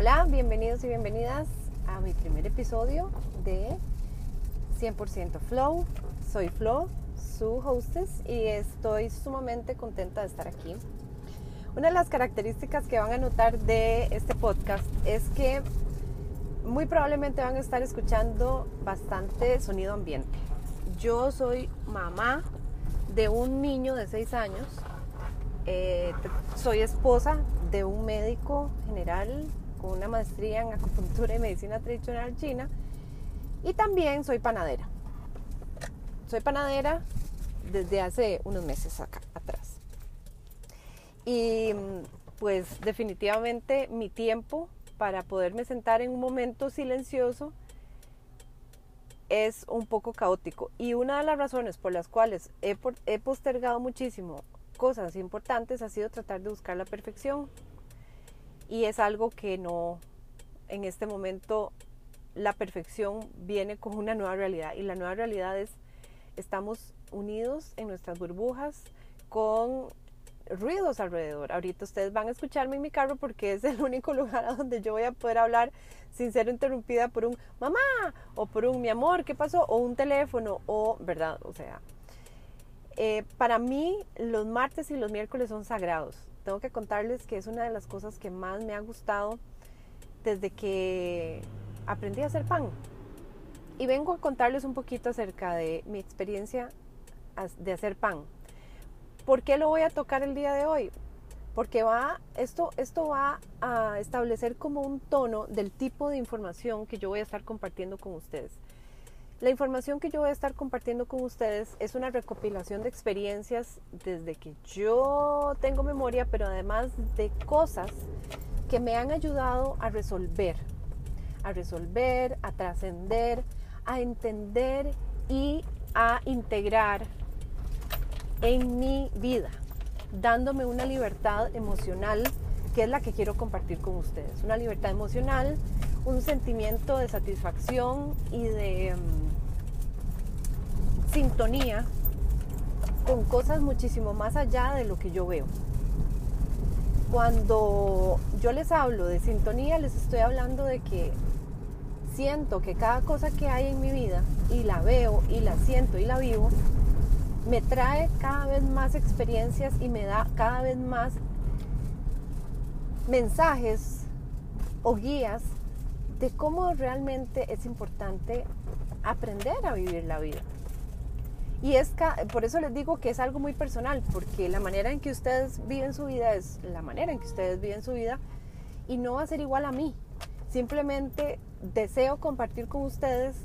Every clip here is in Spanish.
Hola, bienvenidos y bienvenidas a mi primer episodio de 100% Flow. Soy Flo, su hostess, y estoy sumamente contenta de estar aquí. Una de las características que van a notar de este podcast es que muy probablemente van a estar escuchando bastante sonido ambiente. Yo soy mamá de un niño de 6 años. Eh, soy esposa de un médico general con una maestría en acupuntura y medicina tradicional china. Y también soy panadera. Soy panadera desde hace unos meses acá, atrás. Y pues definitivamente mi tiempo para poderme sentar en un momento silencioso es un poco caótico. Y una de las razones por las cuales he, he postergado muchísimo cosas importantes ha sido tratar de buscar la perfección. Y es algo que no, en este momento, la perfección viene con una nueva realidad. Y la nueva realidad es, estamos unidos en nuestras burbujas con ruidos alrededor. Ahorita ustedes van a escucharme en mi carro porque es el único lugar a donde yo voy a poder hablar sin ser interrumpida por un mamá o por un mi amor, ¿qué pasó? O un teléfono o, ¿verdad? O sea, eh, para mí los martes y los miércoles son sagrados. Tengo que contarles que es una de las cosas que más me ha gustado desde que aprendí a hacer pan. Y vengo a contarles un poquito acerca de mi experiencia de hacer pan. ¿Por qué lo voy a tocar el día de hoy? Porque va, esto, esto va a establecer como un tono del tipo de información que yo voy a estar compartiendo con ustedes. La información que yo voy a estar compartiendo con ustedes es una recopilación de experiencias desde que yo tengo memoria, pero además de cosas que me han ayudado a resolver, a resolver, a trascender, a entender y a integrar en mi vida, dándome una libertad emocional que es la que quiero compartir con ustedes. Una libertad emocional, un sentimiento de satisfacción y de mm, sintonía con cosas muchísimo más allá de lo que yo veo. Cuando yo les hablo de sintonía, les estoy hablando de que siento que cada cosa que hay en mi vida, y la veo, y la siento, y la vivo, me trae cada vez más experiencias y me da cada vez más mensajes o guías de cómo realmente es importante aprender a vivir la vida. Y es por eso les digo que es algo muy personal, porque la manera en que ustedes viven su vida es la manera en que ustedes viven su vida y no va a ser igual a mí. Simplemente deseo compartir con ustedes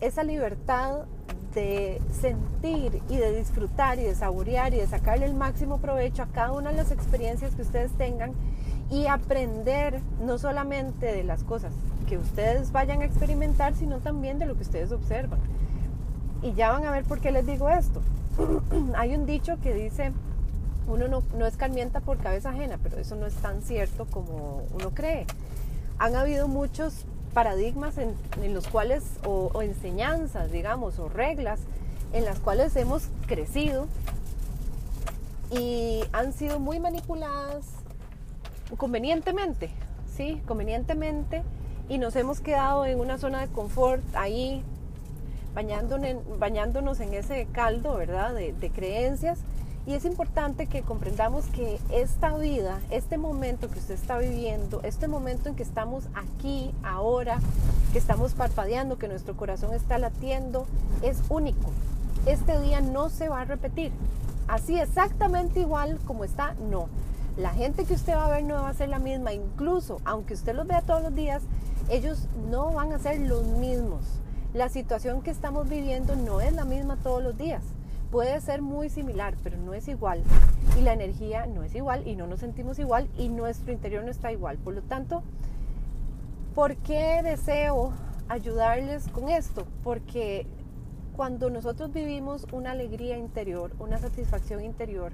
esa libertad de sentir y de disfrutar y de saborear y de sacarle el máximo provecho a cada una de las experiencias que ustedes tengan y aprender no solamente de las cosas que ustedes vayan a experimentar, sino también de lo que ustedes observan. Y ya van a ver por qué les digo esto. Hay un dicho que dice, uno no, no escarmienta por cabeza ajena, pero eso no es tan cierto como uno cree. Han habido muchos paradigmas en, los cuales, o, enseñanzas, digamos, o reglas en las cuales hemos crecido y han sido muy manipuladas convenientemente, ¿sí? Convenientemente y nos hemos quedado en una zona de confort ahí bañándonos en, ese caldo, ¿verdad? de creencias y es importante que comprendamos que esta vida, este momento que usted está viviendo, este momento en que estamos aquí, ahora, que estamos parpadeando, que nuestro corazón está latiendo, es único. Este día no se va a repetir. Así exactamente igual como está, no. La gente que usted va a ver no va a ser la misma. Incluso, aunque usted los vea todos los días, ellos no van a ser los mismos. La situación que estamos viviendo no es la misma todos los días puede ser muy similar, pero no es igual. Y la energía no es igual y no nos sentimos igual y nuestro interior no está igual. Por lo tanto, ¿por qué deseo ayudarles con esto? Porque cuando nosotros vivimos una alegría interior, una satisfacción interior,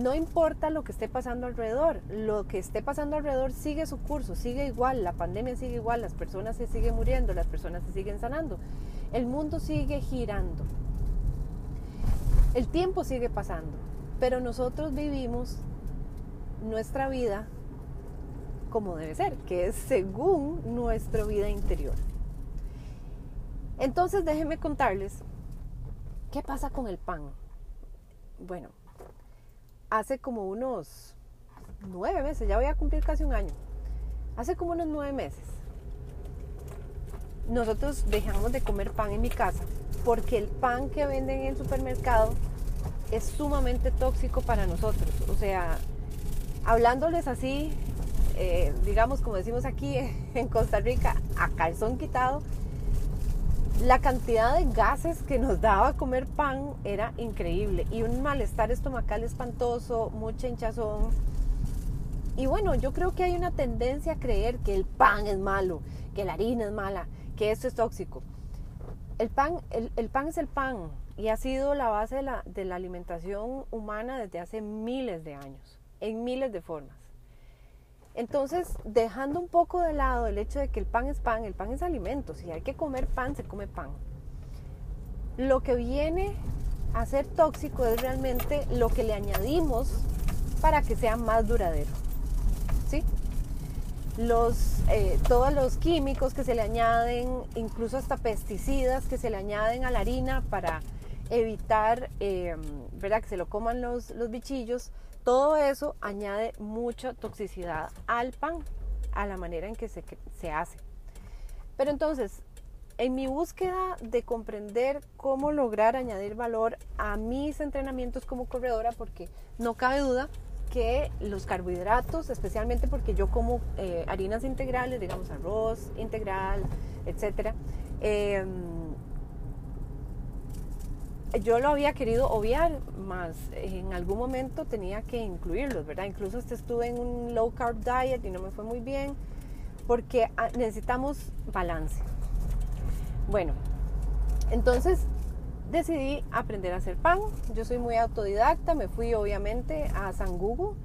no importa lo que esté pasando alrededor, lo que esté pasando alrededor sigue su curso, sigue igual, la pandemia sigue igual, las personas se siguen muriendo, las personas se siguen sanando, el mundo sigue girando. El tiempo sigue pasando, pero nosotros vivimos nuestra vida como debe ser, que es según nuestra vida interior. Entonces déjenme contarles qué pasa con el pan. Bueno, hace como unos nueve meses, ya voy a cumplir casi un año, hace como unos nueve meses, nosotros dejamos de comer pan en mi casa porque el pan que venden en el supermercado es sumamente tóxico para nosotros. O sea, hablándoles así, eh, digamos como decimos aquí en Costa Rica, a calzón quitado, la cantidad de gases que nos daba comer pan era increíble y un malestar estomacal espantoso, mucha hinchazón. Y bueno, yo creo que hay una tendencia a creer que el pan es malo, que la harina es mala, que esto es tóxico. El pan, el, pan es el pan y ha sido la base de la, de la alimentación humana desde hace miles de años, en miles de formas. Entonces, dejando un poco de lado el hecho de que el pan es pan, el pan es alimento, si hay que comer pan, se come pan. Lo que viene a ser tóxico es realmente lo que le añadimos para que sea más duradero. ¿Sí? Eh, todos los químicos que se le añaden, incluso hasta pesticidas que se le añaden a la harina para evitar eh, ¿verdad? que se lo coman los, los bichillos, todo eso añade mucha toxicidad al pan, a la manera en que se, se hace. Pero entonces, en mi búsqueda de comprender cómo lograr añadir valor a mis entrenamientos como corredora, porque no cabe duda que los carbohidratos, especialmente porque yo como eh, harinas integrales, digamos arroz integral, etcétera, em, yo lo había querido obviar, más en algún momento tenía que incluirlos, ¿verdad? Incluso hasta estuve en un low carb diet y no me fue muy bien, porque ah, necesitamos balance. Bueno, entonces decidí aprender a hacer pan. Yo soy muy autodidacta, me fui obviamente a San Google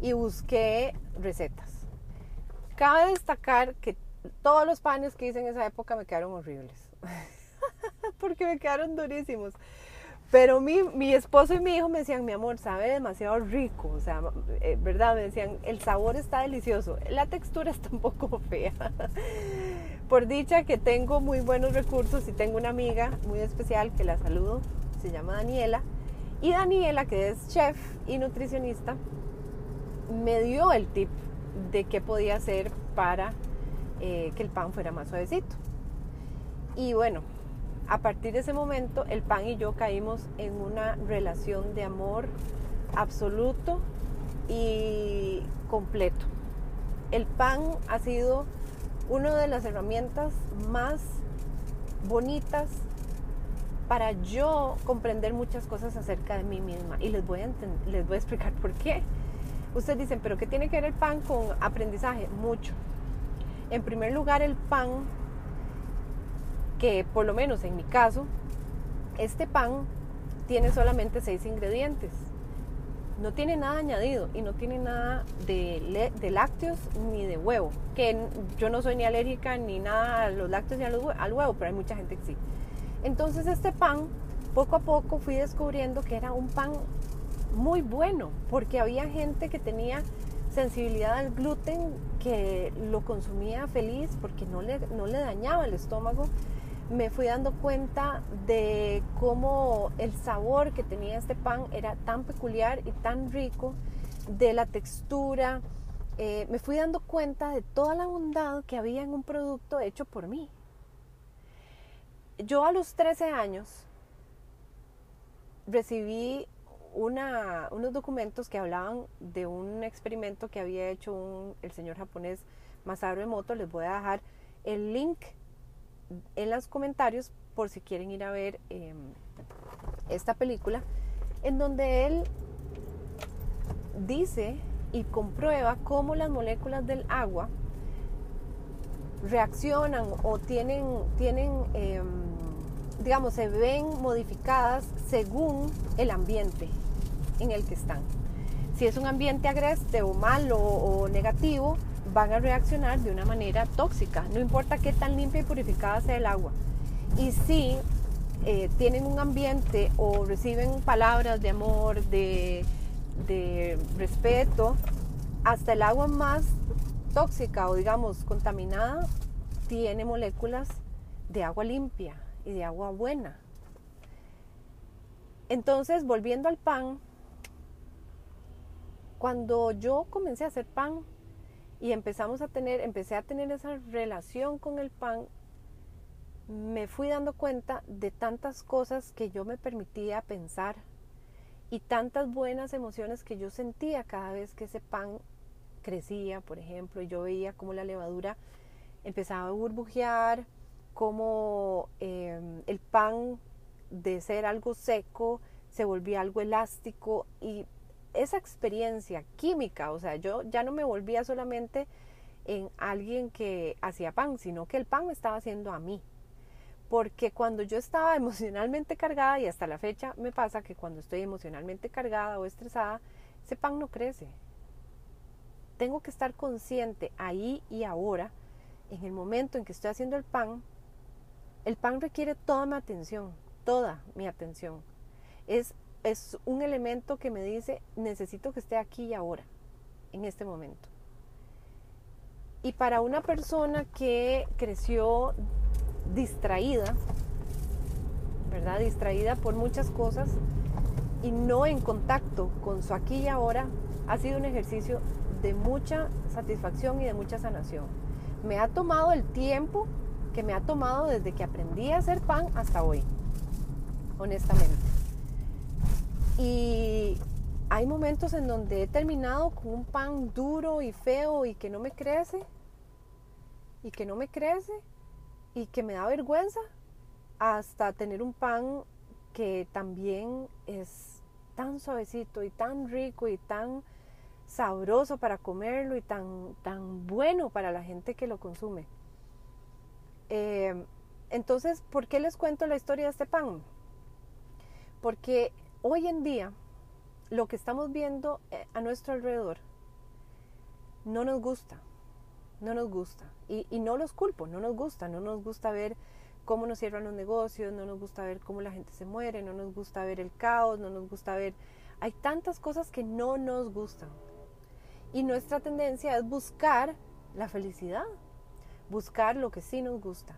y busqué recetas. Cabe destacar que todos los panes que hice en esa época me quedaron horribles, porque me quedaron durísimos. Pero mi, mi, esposo y mi hijo me decían, mi amor, sabe demasiado rico, o sea, eh, ¿verdad? Me decían, el sabor está delicioso, la textura está un poco fea. Por dicha que tengo muy buenos recursos y tengo una amiga muy especial que la saludo, se llama Daniela. Y Daniela, que es chef y nutricionista, me dio el tip de qué podía hacer para eh, que el pan fuera más suavecito. Y bueno, a partir de ese momento el pan y yo caímos en una relación de amor absoluto y completo. El pan ha sido una de las herramientas más bonitas para yo comprender muchas cosas acerca de mí misma y les voy a, les voy a explicar por qué. Ustedes dicen, pero ¿qué tiene que ver el pan con aprendizaje? Mucho. En primer lugar, el pan que por lo menos en mi caso, este pan tiene solamente seis ingredientes. No tiene nada añadido y no tiene nada de, lácteos ni de huevo. Que yo no soy ni alérgica ni nada a los lácteos ni al huevo, pero hay mucha gente que sí. Entonces este pan, poco a poco fui descubriendo que era un pan muy bueno, porque había gente que tenía sensibilidad al gluten que lo consumía feliz porque no le, no le dañaba el estómago me fui dando cuenta de cómo el sabor que tenía este pan era tan peculiar y tan rico, de la textura. Eh, me fui dando cuenta de toda la bondad que había en un producto hecho por mí. Yo a los 13 años recibí unos documentos que hablaban de un experimento que había hecho el señor japonés Masaru Emoto. Les voy a dejar el link en los comentarios por si quieren ir a ver em, esta película, en donde él dice y comprueba cómo las moléculas del agua reaccionan o tienen, tienen em, digamos, se ven modificadas según el ambiente en el que están. Si es un ambiente agreste o malo o negativo, van a reaccionar de una manera tóxica, no importa qué tan limpia y purificada sea el agua. Y si eh, tienen un ambiente o reciben palabras de amor, de, respeto, hasta el agua más tóxica o digamos contaminada tiene moléculas de agua limpia y de agua buena. Entonces, volviendo al pan, cuando yo comencé a hacer pan y empezamos a tener, empecé a tener esa relación con el pan, me fui dando cuenta de tantas cosas que yo me permitía pensar y tantas buenas emociones que yo sentía cada vez que ese pan crecía, por ejemplo, y yo veía cómo la levadura empezaba a burbujear, cómo em, el pan de ser algo seco se volvía algo elástico y esa experiencia química, o sea, yo ya no me volvía solamente en alguien que hacía pan, sino que el pan me estaba haciendo a mí. Porque cuando yo estaba emocionalmente cargada, y hasta la fecha me pasa que cuando estoy emocionalmente cargada o estresada, ese pan no crece. Tengo que estar consciente ahí y ahora, en el momento en que estoy haciendo el pan, el pan requiere toda mi atención, toda mi atención. Es es un elemento que me dice, necesito que esté aquí y ahora, en este momento. Y para una persona que creció distraída, ¿verdad? Distraída por muchas cosas y no en contacto con su aquí y ahora, ha sido un ejercicio de mucha satisfacción y de mucha sanación. Me ha tomado el tiempo que me ha tomado desde que aprendí a hacer pan hasta hoy, honestamente. Y hay momentos en donde he terminado con un pan duro y feo y que no me crece, y que no me crece, y que me da vergüenza, hasta tener un pan que también es tan suavecito y tan rico y tan sabroso para comerlo y tan, tan bueno para la gente que lo consume. Eh, entonces, ¿por qué les cuento la historia de este pan? Porque hoy en día lo que estamos viendo eh, a nuestro alrededor no nos gusta, no nos gusta. Y, y, no los culpo, no nos gusta, no nos gusta ver cómo nos cierran los negocios, no nos gusta ver cómo la gente se muere, no nos gusta ver el caos, no nos gusta ver... Hay tantas cosas que no nos gustan. Y nuestra tendencia es buscar la felicidad, buscar lo que sí nos gusta,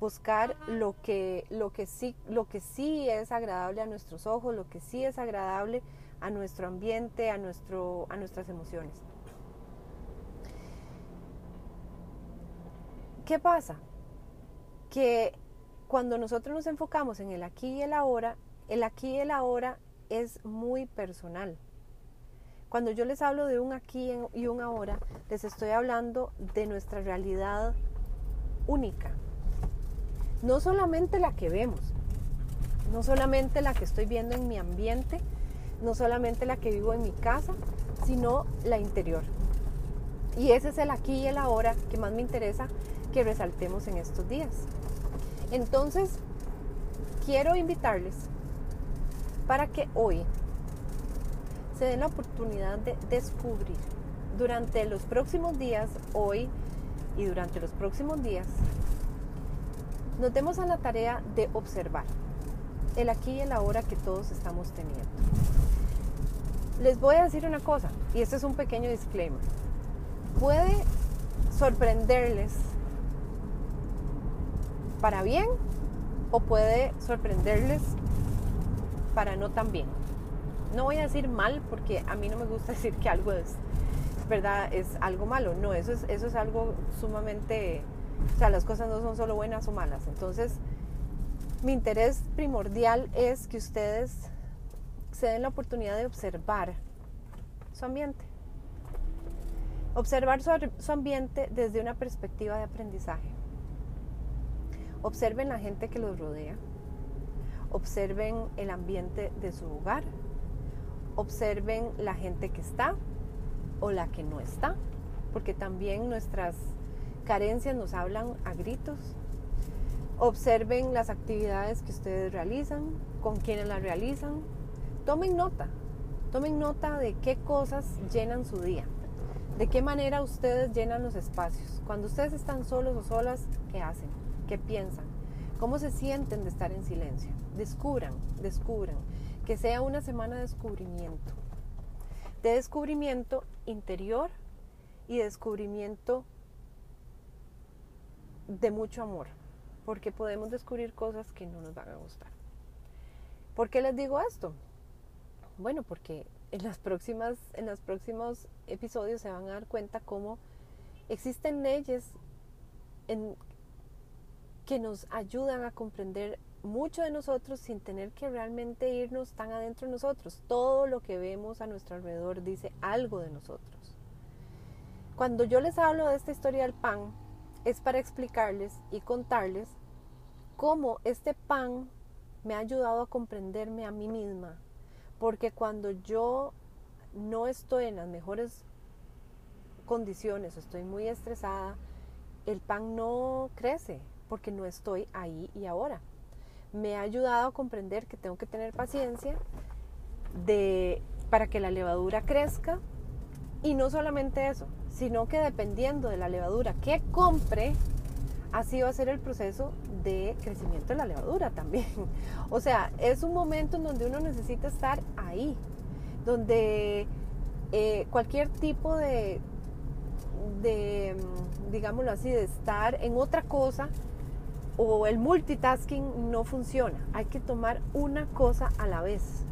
buscar lo que, lo que, sí, lo que sí es agradable a nuestros ojos, lo que sí es agradable a nuestro ambiente, a, nuestro, a nuestras emociones. ¿Qué pasa? Que cuando nosotros nos enfocamos en el aquí y el ahora, el aquí y el ahora es muy personal. Cuando yo les hablo de un aquí y un ahora, les estoy hablando de nuestra realidad única, no solamente la que vemos, no solamente la que estoy viendo en mi ambiente, no solamente la que vivo en mi casa, sino la interior. Y ese es el aquí y el ahora que más me interesa que resaltemos en estos días. Entonces, quiero invitarles para que hoy se den la oportunidad de descubrir durante los próximos días, hoy y durante los próximos días, nos demos a la tarea de observar el aquí y el ahora que todos estamos teniendo. Les voy a decir una cosa, y este es un pequeño disclaimer. Puede sorprenderles para bien o puede sorprenderles para no tan bien. No voy a decir mal porque a mí no me gusta decir que algo es, verdad, es algo malo. No, eso es, eso es algo sumamente o sea, las cosas no son solo buenas o malas. Entonces, mi interés primordial es que ustedes se den la oportunidad de observar su ambiente. Observar su, su, ambiente desde una perspectiva de aprendizaje. Observen la gente que los rodea. Observen el ambiente de su hogar. Observen la gente que está o la que no está. Porque también nuestras carencias nos hablan a gritos. Observen las actividades que ustedes realizan, con quienes las realizan. Tomen nota, tomen nota de qué cosas llenan su día, de qué manera ustedes llenan los espacios. Cuando ustedes están solos o solas, ¿qué hacen? ¿Qué piensan? ¿Cómo se sienten de estar en silencio? Descubran, descubran. Que sea una semana de descubrimiento. De descubrimiento interior y descubrimiento de mucho amor, porque podemos descubrir cosas que no nos van a gustar. ¿Por qué les digo esto? Bueno, porque en las próximas, en los próximos episodios se van a dar cuenta cómo existen leyes en, que nos ayudan a comprender mucho de nosotros sin tener que realmente irnos tan adentro de nosotros. Todo lo que vemos a nuestro alrededor dice algo de nosotros. Cuando yo les hablo de esta historia del pan, es para explicarles y contarles cómo este pan me ha ayudado a comprenderme a mí misma. Porque cuando yo no estoy en las mejores condiciones estoy muy estresada, el pan no crece porque no estoy ahí y ahora. Me ha ayudado a comprender que tengo que tener paciencia de, para que la levadura crezca y no solamente eso, sino que dependiendo de la levadura que compre, así va a ser el proceso de crecimiento de la levadura también. O sea, es un momento en donde uno necesita estar ahí, donde eh, cualquier tipo de, de, mm, digámoslo así, de estar en otra cosa o el multitasking no funciona. Hay que tomar una cosa a la vez.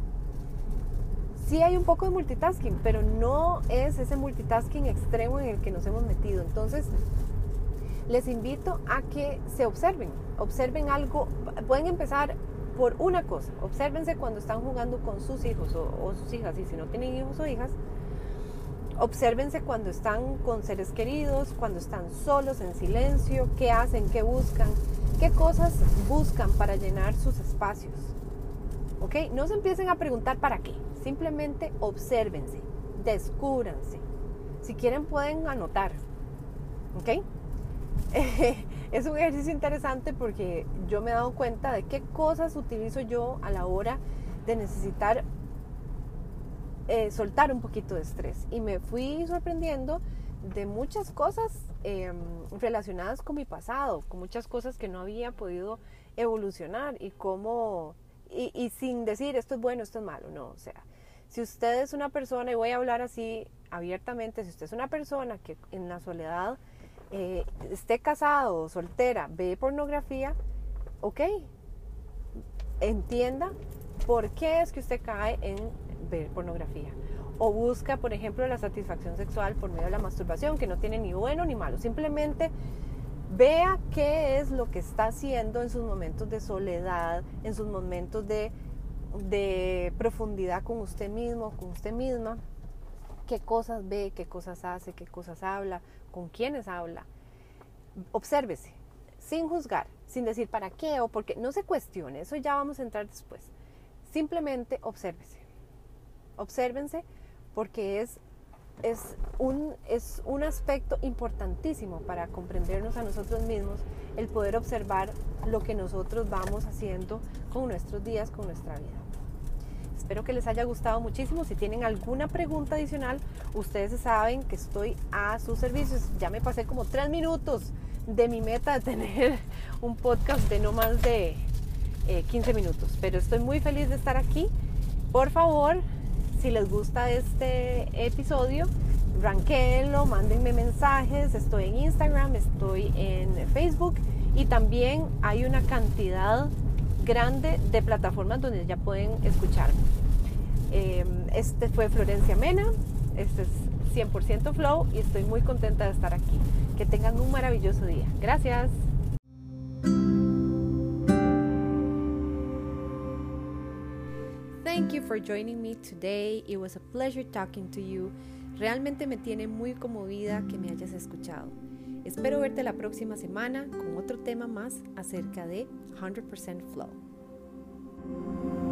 Sí hay un poco de multitasking, pero no es ese multitasking extremo en el que nos hemos metido. Entonces, les invito a que se observen, observen algo, pueden empezar por una cosa, obsérvense cuando están jugando con sus hijos o, sus hijas y si no tienen hijos o hijas, Obsérvense cuando están con seres queridos, cuando están solos, en silencio, qué hacen, qué buscan, qué cosas buscan para llenar sus espacios. ¿Ok? No se empiecen a preguntar para qué, simplemente obsérvense, descúbranse. Si quieren pueden anotar. ¿Ok? es un ejercicio interesante porque yo me he dado cuenta de qué cosas utilizo yo a la hora de necesitar eh, soltar un poquito de estrés. Y me fui sorprendiendo de muchas cosas em, relacionadas con mi pasado, con muchas cosas que no había podido evolucionar y cómo, y, sin decir esto es bueno, esto es malo, no, o sea, si usted es una persona, y voy a hablar así abiertamente, si usted es una persona que en la soledad eh, esté casado o soltera, ve pornografía, ok, entienda por qué es que usted cae en ver pornografía. O busca, por ejemplo, la satisfacción sexual por medio de la masturbación, que no tiene ni bueno ni malo. Simplemente vea qué es lo que está haciendo en sus momentos de soledad, en sus momentos de, de profundidad con usted mismo, con usted misma. Qué cosas ve, qué cosas hace, qué cosas habla, con quiénes habla. Obsérvese, sin juzgar, sin decir para qué o por qué. No se cuestione, eso ya vamos a entrar después. Simplemente obsérvese obsérvense porque es, es, un, es un aspecto importantísimo para comprendernos a nosotros mismos, el poder observar lo que nosotros vamos haciendo con nuestros días, con nuestra vida. Espero que les haya gustado muchísimo. Si tienen alguna pregunta adicional, ustedes saben que estoy a sus servicios. Ya me pasé como tres minutos de mi meta de tener un podcast de no más de 15 eh, minutos. Pero estoy muy feliz de estar aquí. Por favor, si les gusta este episodio, ranqueenlo, mándenme mensajes. Estoy en Instagram, estoy en Facebook y también hay una cantidad grande de plataformas donde ya pueden escucharme. Em, este fue Florencia Mena, este es 100% Flow y estoy muy contenta de estar aquí. Que tengan un maravilloso día. Gracias. For joining me today. It was a pleasure talking to you. Realmente me tiene muy conmovida que me hayas escuchado. Espero verte la próxima semana con otro tema más acerca de 100% Flow.